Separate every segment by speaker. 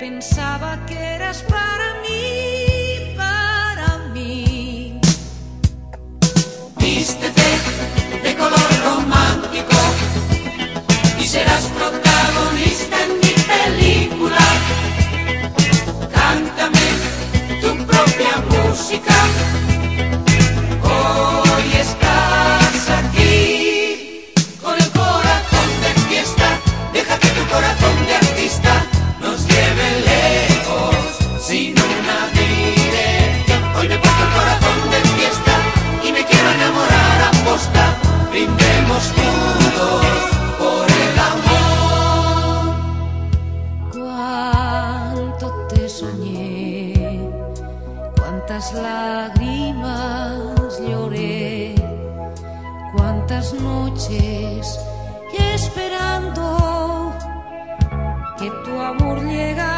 Speaker 1: pensaba que eras para mí, para mí.
Speaker 2: Vístete de color romántico y serás protegido. amor
Speaker 1: llega.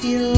Speaker 1: feel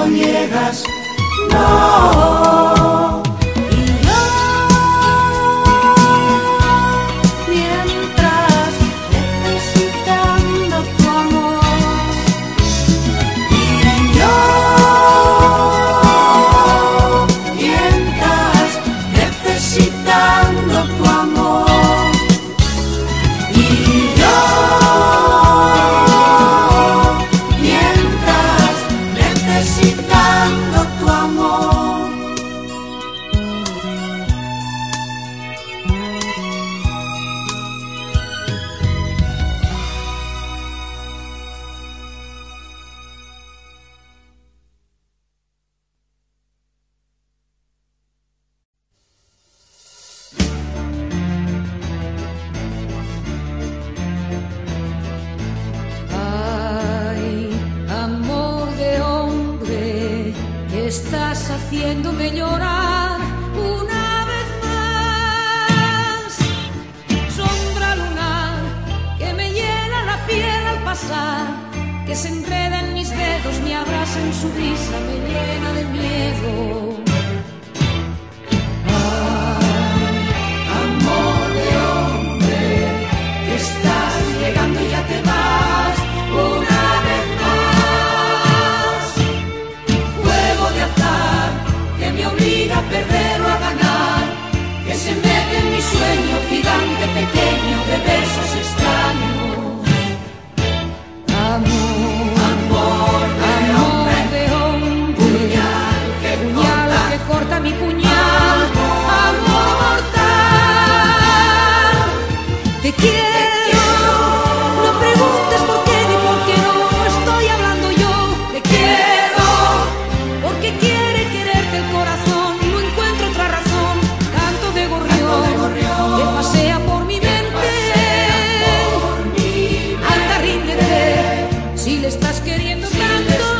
Speaker 1: no niegas, no.
Speaker 3: haciéndome llorar una vez más. Sombra lunar que me llena la piel al pasar, que se enreda en mis dedos, me abraza en su risa, me llena de miedo.
Speaker 2: sueño gigante, pequeño, de besos
Speaker 3: queriendo tanto.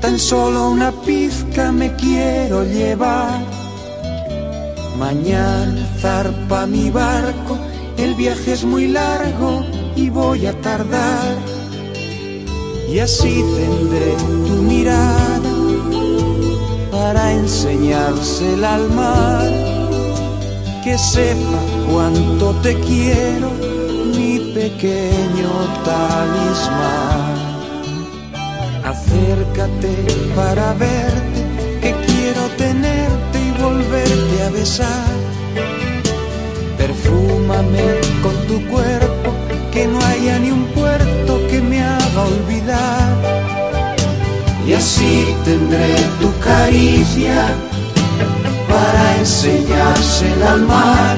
Speaker 4: tan solo una pizca me quiero llevar. Mañana zarpa mi barco, el viaje es muy largo y voy a tardar. Y así tendré tu mirada para enseñársela al mar. Que sepa cuánto te quiero, mi pequeño talismán. Acércate para verte, que quiero tenerte y volverte a besar. Perfúmame con tu cuerpo, que no haya ni un puerto que me haga olvidar. Y así tendré tu caricia para enseñársela al mar,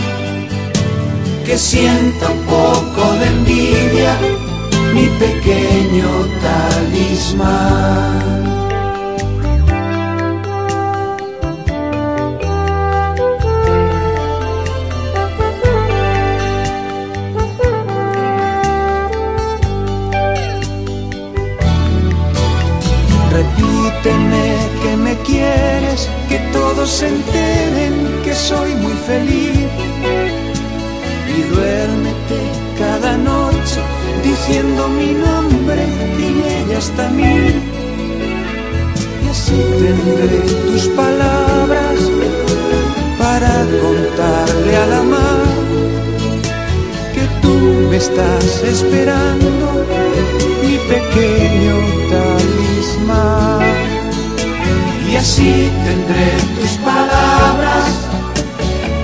Speaker 4: que sienta un poco de envidia mi pequeño talismán. Tendré tus palabras para contarle a la mar que tú me estás esperando, mi pequeño talismán. Y así tendré tus palabras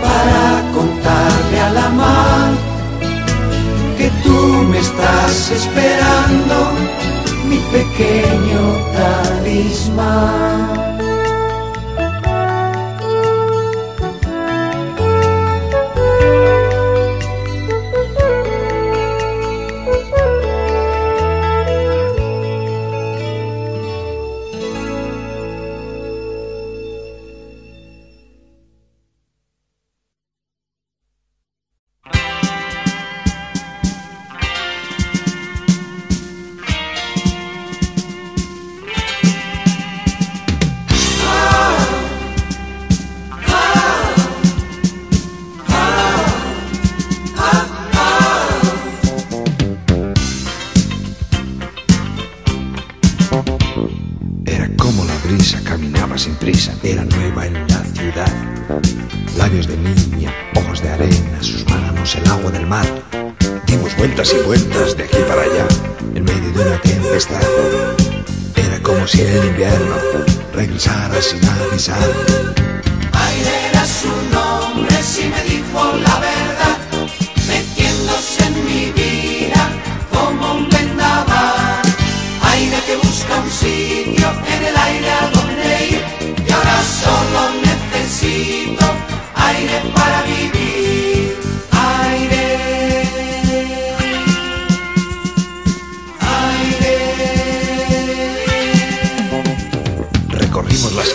Speaker 4: para contarle a la mar que tú me estás esperando, mi pequeño talismán.
Speaker 5: Y vueltas de aquí para allá, en medio de una tempestad. Era como si el invierno regresara sin avisar.
Speaker 2: Aire era su nombre si me dijo la verdad, metiéndose en mi vida como un vendaval. Aire que busca un sitio en el aire a donde ir y ahora solo necesito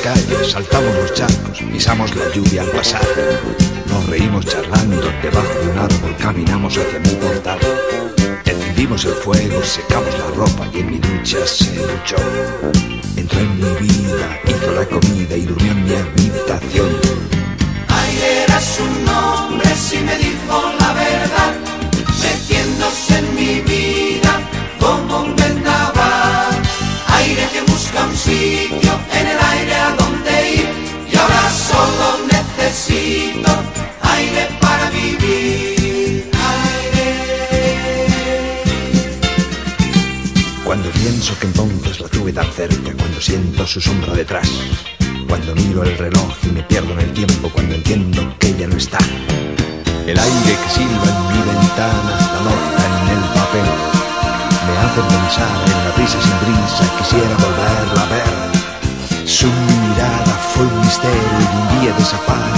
Speaker 5: calles, saltamos los charcos, pisamos la lluvia al pasar. Nos reímos charlando, debajo de un árbol caminamos hacia mi portal. Encendimos el fuego, secamos la ropa y en mi ducha se duchó. Entró en mi vida, hizo la comida y durmió en mi habitación.
Speaker 2: Aire era su nombre si me dijo la verdad, metiéndose en mi vida como un vendaval. Aire que busca un sitio en el
Speaker 5: cuando siento su sombra detrás, cuando miro el reloj y me pierdo en el tiempo, cuando entiendo que ella no está. El aire que silba en mi ventana, la nota en el papel, me hace pensar en la brisa sin brisa, quisiera volverla a ver. Su mirada fue un misterio y un día desapareció.